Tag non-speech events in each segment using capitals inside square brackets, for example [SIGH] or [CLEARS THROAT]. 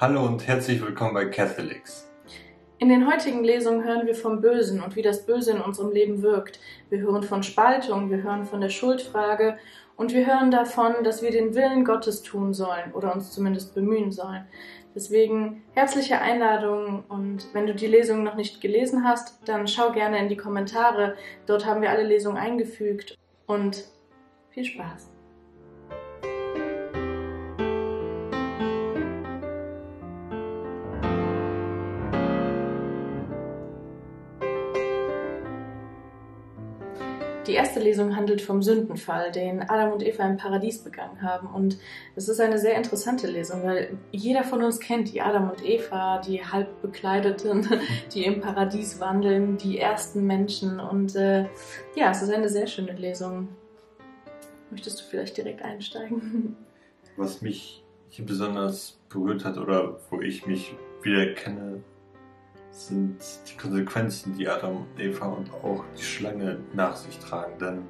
Hallo und herzlich willkommen bei Catholics. In den heutigen Lesungen hören wir vom Bösen und wie das Böse in unserem Leben wirkt. Wir hören von Spaltung, wir hören von der Schuldfrage und wir hören davon, dass wir den Willen Gottes tun sollen oder uns zumindest bemühen sollen. Deswegen herzliche Einladung und wenn du die Lesung noch nicht gelesen hast, dann schau gerne in die Kommentare. Dort haben wir alle Lesungen eingefügt und viel Spaß. Die erste Lesung handelt vom Sündenfall, den Adam und Eva im Paradies begangen haben. Und es ist eine sehr interessante Lesung, weil jeder von uns kennt die Adam und Eva, die halbbekleideten, [LAUGHS] die im Paradies wandeln, die ersten Menschen. Und äh, ja, es ist eine sehr schöne Lesung. Möchtest du vielleicht direkt einsteigen? Was mich hier besonders berührt hat oder wo ich mich wieder kenne, sind die Konsequenzen, die Adam und Eva und auch die Schlange nach sich tragen. Denn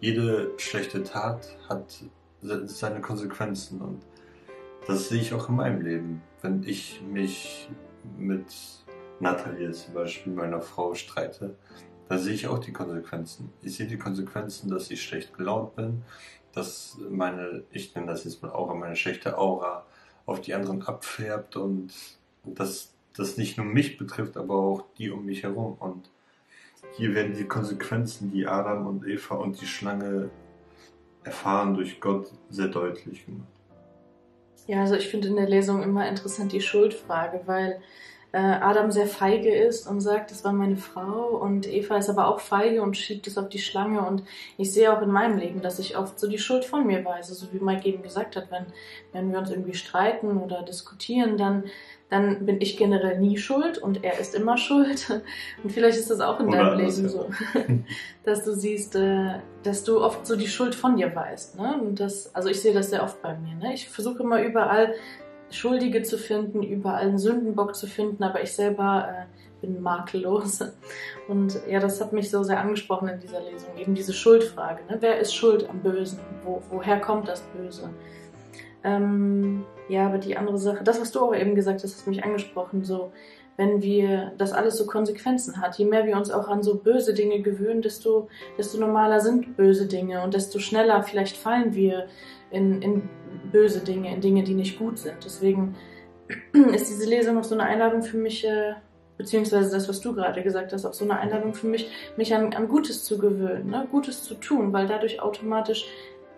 jede schlechte Tat hat seine Konsequenzen und das sehe ich auch in meinem Leben. Wenn ich mich mit Natalie zum Beispiel, meiner Frau, streite, da sehe ich auch die Konsequenzen. Ich sehe die Konsequenzen, dass ich schlecht gelaunt bin, dass meine, ich nenne das jetzt mal Aura, meine schlechte Aura auf die anderen abfärbt und dass das nicht nur mich betrifft, aber auch die um mich herum. Und hier werden die Konsequenzen, die Adam und Eva und die Schlange erfahren durch Gott, sehr deutlich gemacht. Ja, also ich finde in der Lesung immer interessant die Schuldfrage, weil äh, Adam sehr feige ist und sagt, das war meine Frau und Eva ist aber auch feige und schiebt es auf die Schlange und ich sehe auch in meinem Leben, dass ich oft so die Schuld von mir weise, so wie Mike eben gesagt hat, wenn, wenn wir uns irgendwie streiten oder diskutieren, dann dann bin ich generell nie schuld und er ist immer [LAUGHS] schuld. Und vielleicht ist das auch in deinem Leben so, [LAUGHS] dass du siehst, äh, dass du oft so die Schuld von dir weißt. Ne? Und das, also ich sehe das sehr oft bei mir. Ne? Ich versuche immer überall Schuldige zu finden, überall einen Sündenbock zu finden, aber ich selber äh, bin makellos. Und ja, das hat mich so sehr angesprochen in dieser Lesung, eben diese Schuldfrage. Ne? Wer ist schuld am Bösen? Wo, woher kommt das Böse? Ähm, ja, aber die andere Sache, das, was du auch eben gesagt hast, hat mich angesprochen, so, wenn wir das alles so Konsequenzen hat, je mehr wir uns auch an so böse Dinge gewöhnen, desto, desto normaler sind böse Dinge und desto schneller vielleicht fallen wir in, in böse Dinge, in Dinge, die nicht gut sind. Deswegen [CLEARS THROAT] ist diese Lesung auch so eine Einladung für mich, äh, beziehungsweise das, was du gerade gesagt hast, auch so eine Einladung für mich, mich an, an Gutes zu gewöhnen, ne? Gutes zu tun, weil dadurch automatisch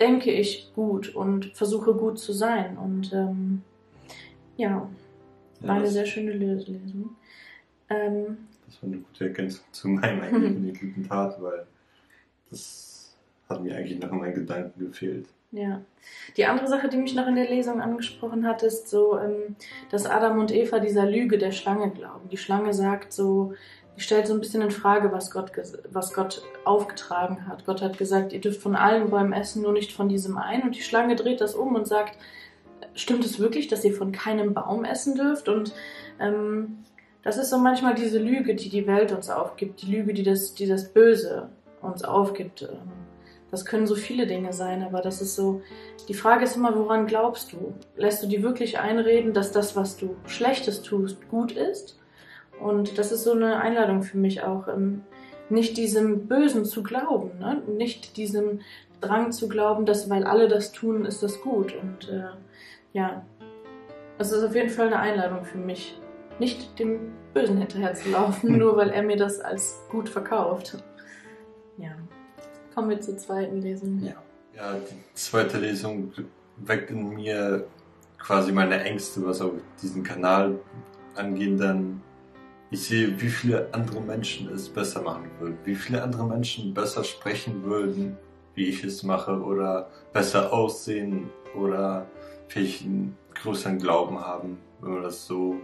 denke ich gut und versuche gut zu sein. Und ähm, ja, war ja, eine sehr schöne Lesung. Ähm, das war eine gute Ergänzung zu meinem eigentlichen [LAUGHS] guten Tat, weil das hat mir eigentlich noch in meinen Gedanken gefehlt. Ja. Die andere Sache, die mich noch in der Lesung angesprochen hat, ist so, ähm, dass Adam und Eva dieser Lüge der Schlange glauben. Die Schlange sagt so, stellt so ein bisschen in Frage, was Gott, was Gott aufgetragen hat. Gott hat gesagt, ihr dürft von allen Bäumen essen, nur nicht von diesem einen. Und die Schlange dreht das um und sagt, stimmt es wirklich, dass ihr von keinem Baum essen dürft? Und ähm, das ist so manchmal diese Lüge, die die Welt uns aufgibt, die Lüge, die das, die das Böse uns aufgibt. Ähm, das können so viele Dinge sein, aber das ist so, die Frage ist immer, woran glaubst du? Lässt du dir wirklich einreden, dass das, was du Schlechtes tust, gut ist? Und das ist so eine Einladung für mich auch, ähm, nicht diesem Bösen zu glauben, ne? nicht diesem Drang zu glauben, dass weil alle das tun, ist das gut. Und äh, ja, es ist auf jeden Fall eine Einladung für mich, nicht dem Bösen hinterher zu laufen, nur weil er mir das als gut verkauft. Ja. Kommen wir zur zweiten Lesung. Ja, ja die zweite Lesung weckt in mir quasi meine Ängste, was auch diesen Kanal angeht, dann ich sehe, wie viele andere Menschen es besser machen würden, wie viele andere Menschen besser sprechen würden, wie ich es mache, oder besser aussehen oder vielleicht einen größeren Glauben haben, wenn man das so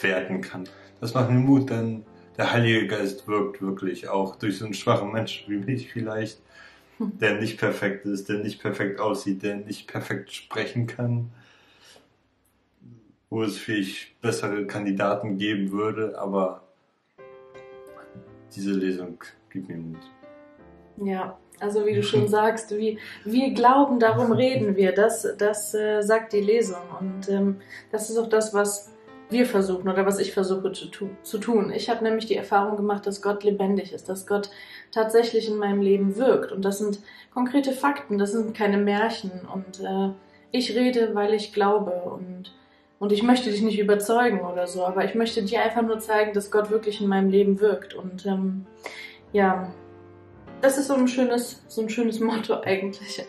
werten kann. Das macht mir Mut, denn der Heilige Geist wirkt wirklich auch durch so einen schwachen Menschen wie mich vielleicht, der nicht perfekt ist, der nicht perfekt aussieht, der nicht perfekt sprechen kann wo es vielleicht bessere Kandidaten geben würde, aber diese Lesung gibt mir Mut. Ja, also wie du [LAUGHS] schon sagst, wie wir glauben, darum [LAUGHS] reden wir. Das, das äh, sagt die Lesung. Und ähm, das ist auch das, was wir versuchen oder was ich versuche zu, zu tun. Ich habe nämlich die Erfahrung gemacht, dass Gott lebendig ist, dass Gott tatsächlich in meinem Leben wirkt. Und das sind konkrete Fakten, das sind keine Märchen. Und äh, ich rede, weil ich glaube. Und, und ich möchte dich nicht überzeugen oder so, aber ich möchte dir einfach nur zeigen, dass Gott wirklich in meinem Leben wirkt. Und ähm, ja, das ist so ein schönes, so ein schönes Motto [LAUGHS] eigentlich.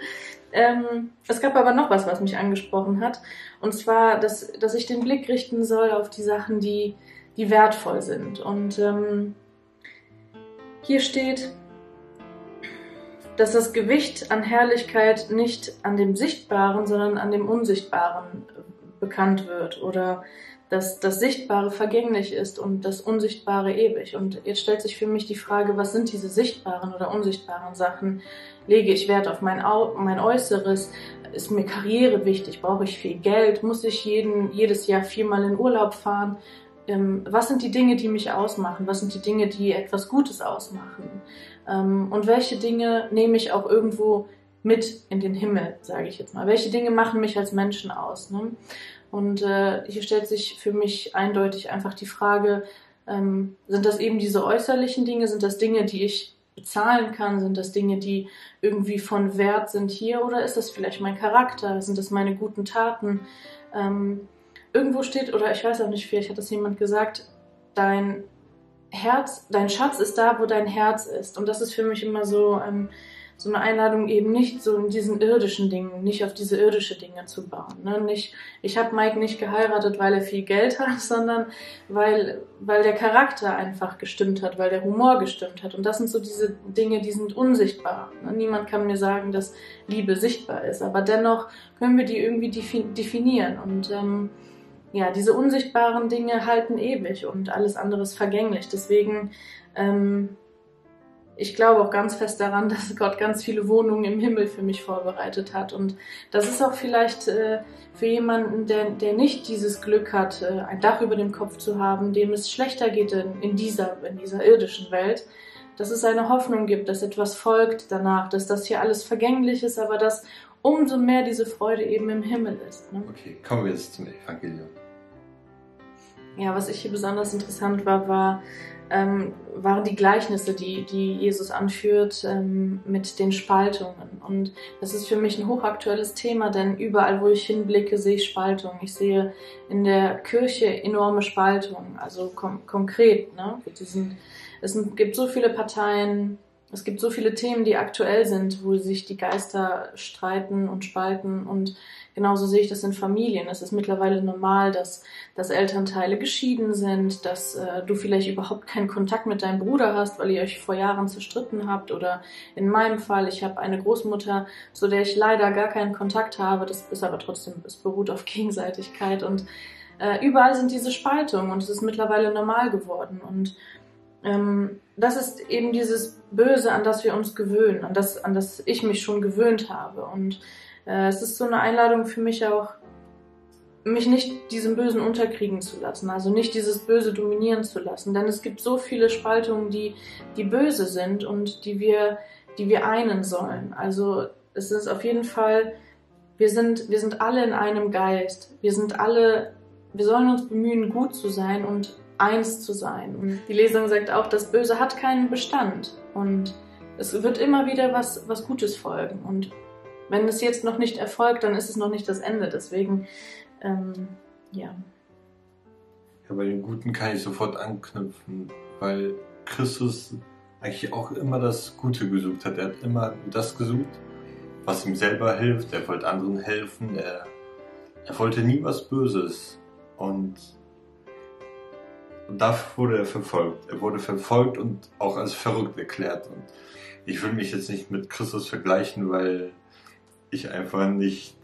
Ähm, es gab aber noch was, was mich angesprochen hat. Und zwar, dass, dass ich den Blick richten soll auf die Sachen, die, die wertvoll sind. Und ähm, hier steht, dass das Gewicht an Herrlichkeit nicht an dem Sichtbaren, sondern an dem Unsichtbaren bekannt wird. Oder dass das Sichtbare vergänglich ist und das Unsichtbare ewig. Und jetzt stellt sich für mich die Frage, was sind diese sichtbaren oder unsichtbaren Sachen? Lege ich Wert auf mein, Au mein Äußeres? Ist mir Karriere wichtig? Brauche ich viel Geld? Muss ich jeden, jedes Jahr viermal in Urlaub fahren? Ähm, was sind die Dinge, die mich ausmachen? Was sind die Dinge, die etwas Gutes ausmachen? Ähm, und welche Dinge nehme ich auch irgendwo mit in den Himmel, sage ich jetzt mal? Welche Dinge machen mich als Menschen aus? Ne? Und äh, hier stellt sich für mich eindeutig einfach die Frage, ähm, sind das eben diese äußerlichen Dinge, sind das Dinge, die ich bezahlen kann, sind das Dinge, die irgendwie von Wert sind hier oder ist das vielleicht mein Charakter, sind das meine guten Taten? Ähm, irgendwo steht, oder ich weiß auch nicht, vielleicht hat das jemand gesagt, dein Herz, dein Schatz ist da, wo dein Herz ist. Und das ist für mich immer so, ähm, so eine Einladung eben nicht so in diesen irdischen Dingen, nicht auf diese irdische Dinge zu bauen. Ne? Nicht, ich habe Mike nicht geheiratet, weil er viel Geld hat, [LAUGHS] sondern weil, weil der Charakter einfach gestimmt hat, weil der Humor gestimmt hat. Und das sind so diese Dinge, die sind unsichtbar. Ne? Niemand kann mir sagen, dass Liebe sichtbar ist, aber dennoch können wir die irgendwie definieren. Und ähm, ja, diese unsichtbaren Dinge halten ewig und alles andere ist vergänglich. Deswegen ähm, ich glaube auch ganz fest daran, [LAUGHS] dass Gott ganz viele Wohnungen im Himmel für mich vorbereitet hat. Und das ist auch vielleicht äh, für jemanden, der, der nicht dieses Glück hat, äh, ein Dach über dem Kopf zu haben, dem es schlechter geht in, in, dieser, in dieser irdischen Welt, dass es eine Hoffnung gibt, dass etwas folgt danach, dass das hier alles vergänglich ist, aber dass umso mehr diese Freude eben im Himmel ist. Ne? Okay, kommen wir jetzt zum Evangelium. Ja, was ich hier besonders interessant war, war, ähm, waren die Gleichnisse, die, die Jesus anführt ähm, mit den Spaltungen. Und das ist für mich ein hochaktuelles Thema, denn überall, wo ich hinblicke, sehe ich Spaltungen. Ich sehe in der Kirche enorme Spaltungen, also kom konkret. Ne? Diesen, es gibt so viele Parteien, es gibt so viele Themen, die aktuell sind, wo sich die Geister streiten und spalten und Genauso sehe ich das in Familien. Es ist mittlerweile normal, dass, dass Elternteile geschieden sind, dass äh, du vielleicht überhaupt keinen Kontakt mit deinem Bruder hast, weil ihr euch vor Jahren zerstritten habt. Oder in meinem Fall, ich habe eine Großmutter, zu der ich leider gar keinen Kontakt habe. Das ist aber trotzdem, es beruht auf Gegenseitigkeit. Und äh, überall sind diese Spaltungen und es ist mittlerweile normal geworden. Und ähm, das ist eben dieses Böse, an das wir uns gewöhnen, an das, an das ich mich schon gewöhnt habe. Und äh, es ist so eine Einladung für mich auch, mich nicht diesem Bösen unterkriegen zu lassen, also nicht dieses Böse dominieren zu lassen, denn es gibt so viele Spaltungen, die, die böse sind und die wir, die wir einen sollen. Also es ist auf jeden Fall, wir sind, wir sind alle in einem Geist. Wir sind alle, wir sollen uns bemühen, gut zu sein und eins zu sein. Und die Lesung sagt auch, das Böse hat keinen Bestand und es wird immer wieder was, was Gutes folgen. Und wenn es jetzt noch nicht erfolgt, dann ist es noch nicht das Ende. Deswegen, ähm, ja. Ja, bei den Guten kann ich sofort anknüpfen, weil Christus eigentlich auch immer das Gute gesucht hat. Er hat immer das gesucht, was ihm selber hilft. Er wollte anderen helfen. Er, er wollte nie was Böses. Und, und dafür wurde er verfolgt. Er wurde verfolgt und auch als verrückt erklärt. Und ich will mich jetzt nicht mit Christus vergleichen, weil ich einfach nicht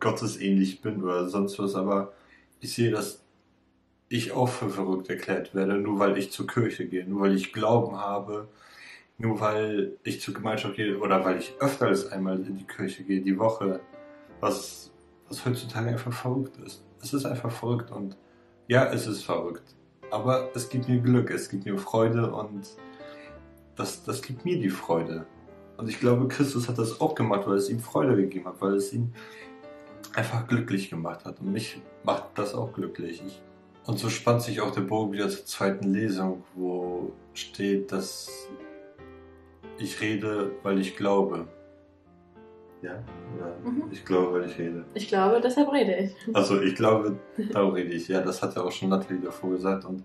gottesähnlich bin oder sonst was, aber ich sehe, dass ich auch für verrückt erklärt werde, nur weil ich zur Kirche gehe, nur weil ich Glauben habe, nur weil ich zur Gemeinschaft gehe oder weil ich öfter als einmal in die Kirche gehe, die Woche, was, was heutzutage einfach verrückt ist. Es ist einfach verrückt und ja, es ist verrückt. Aber es gibt mir Glück, es gibt mir Freude und das, das gibt mir die Freude. Und ich glaube, Christus hat das auch gemacht, weil es ihm Freude gegeben hat, weil es ihn einfach glücklich gemacht hat. Und mich macht das auch glücklich. Ich, und so spannt sich auch der Bogen wieder zur zweiten Lesung, wo steht, dass ich rede, weil ich glaube. Ja? Oder mhm. ich glaube, weil ich rede. Ich glaube, deshalb rede ich. [LAUGHS] Also ich glaube, darum rede ich. Ja, das hat ja auch schon Natalie davor gesagt und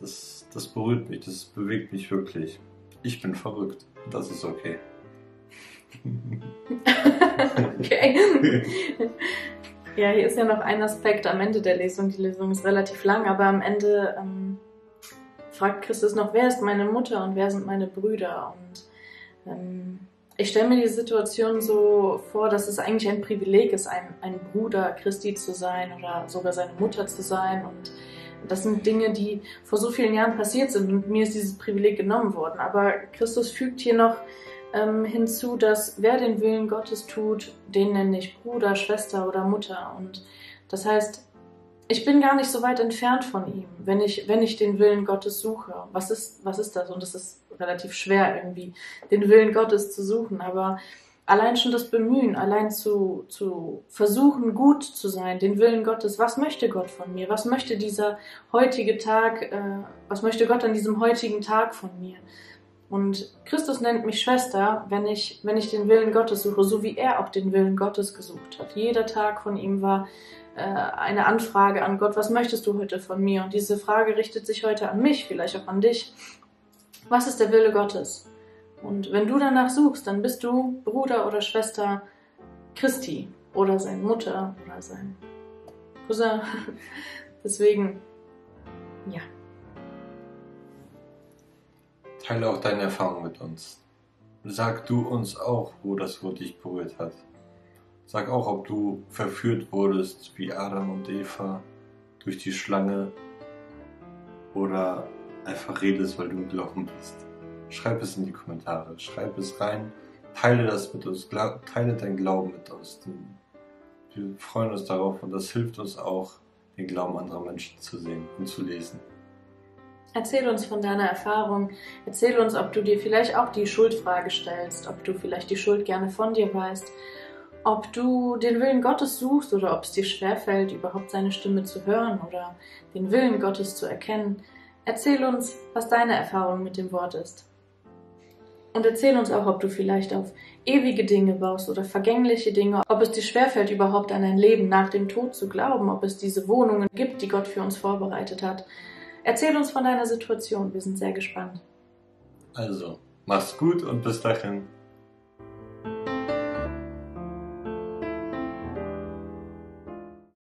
das, das berührt mich, das bewegt mich wirklich. Ich bin verrückt. Das ist okay. okay. [LAUGHS] ja, hier ist ja noch ein Aspekt am Ende der Lesung. Die Lesung ist relativ lang, aber am Ende ähm, fragt Christus noch, wer ist meine Mutter und wer sind meine Brüder? Und ähm, ich stelle mir die Situation so vor, dass es eigentlich ein Privileg ist, ein, ein Bruder Christi zu sein oder sogar seine Mutter zu sein. Und das sind Dinge, die vor so vielen Jahren passiert sind und mir ist dieses Privileg genommen worden. Aber Christus fügt hier noch ähm, hinzu, dass wer den Willen Gottes tut, den nenne ich Bruder, Schwester oder Mutter. Und das heißt, ich bin gar nicht so weit entfernt von ihm, wenn ich, wenn ich den Willen Gottes suche. Was ist, was ist das? Und es ist relativ schwer irgendwie, den Willen Gottes zu suchen. Aber allein schon das Bemühen, allein zu, zu versuchen, gut zu sein, den Willen Gottes, was möchte Gott von mir? Was möchte dieser heutige Tag, äh, was möchte Gott an diesem heutigen Tag von mir? Und Christus nennt mich Schwester, wenn ich, wenn ich den Willen Gottes suche, so wie er auch den Willen Gottes gesucht hat. Jeder Tag von ihm war äh, eine Anfrage an Gott, was möchtest du heute von mir? Und diese Frage richtet sich heute an mich, vielleicht auch an dich. Was ist der Wille Gottes? Und wenn du danach suchst, dann bist du Bruder oder Schwester Christi oder seine Mutter oder sein Cousin. [LAUGHS] Deswegen, ja. Teile auch deine Erfahrung mit uns. Sag du uns auch, wo das Wort dich berührt hat. Sag auch, ob du verführt wurdest wie Adam und Eva durch die Schlange oder einfach redest, weil du im Glauben bist. Schreib es in die Kommentare, schreib es rein, teile das mit uns, teile dein Glauben mit uns. Wir freuen uns darauf und das hilft uns auch, den Glauben anderer Menschen zu sehen und zu lesen. Erzähl uns von deiner Erfahrung. Erzähl uns, ob du dir vielleicht auch die Schuldfrage stellst, ob du vielleicht die Schuld gerne von dir weißt, ob du den Willen Gottes suchst oder ob es dir schwerfällt, überhaupt seine Stimme zu hören oder den Willen Gottes zu erkennen. Erzähl uns, was deine Erfahrung mit dem Wort ist. Und erzähl uns auch, ob du vielleicht auf ewige Dinge baust oder vergängliche Dinge, ob es dir schwerfällt, überhaupt an ein Leben nach dem Tod zu glauben, ob es diese Wohnungen gibt, die Gott für uns vorbereitet hat. Erzähl uns von deiner Situation, wir sind sehr gespannt. Also, mach's gut und bis dahin.